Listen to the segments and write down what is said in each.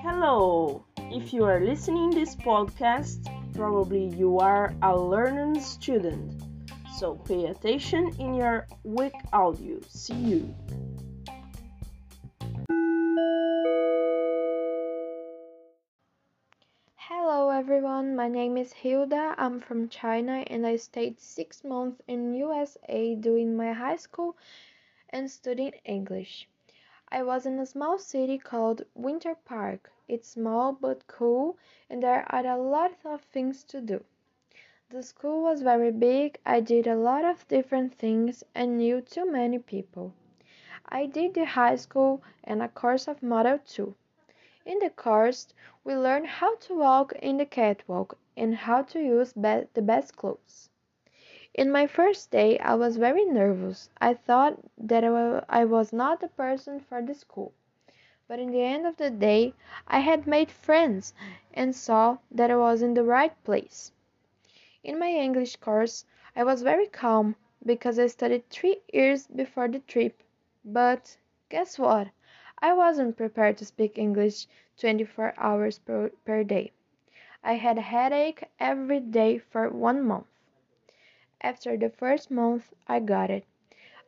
Hello! If you are listening this podcast, probably you are a learning student. So pay attention in your week audio. See you. Hello everyone, my name is Hilda. I'm from China and I stayed six months in USA doing my high school and studying English. I was in a small city called Winter Park. It's small but cool and there are a lot of things to do. The school was very big. I did a lot of different things and knew too many people. I did the high school and a course of Model 2. In the course, we learn how to walk in the catwalk and how to use be the best clothes. In my first day, I was very nervous. I thought that I was not the person for the school. But in the end of the day, I had made friends and saw that I was in the right place. In my English course, I was very calm because I studied three years before the trip. But guess what? I wasn't prepared to speak English 24 hours per, per day. I had a headache every day for one month. After the first month, I got it.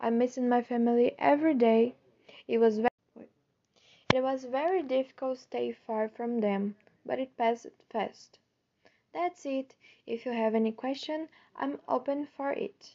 I missed my family every day. It was very, it was very difficult to stay far from them, but it passed fast. That's it. If you have any question, I'm open for it.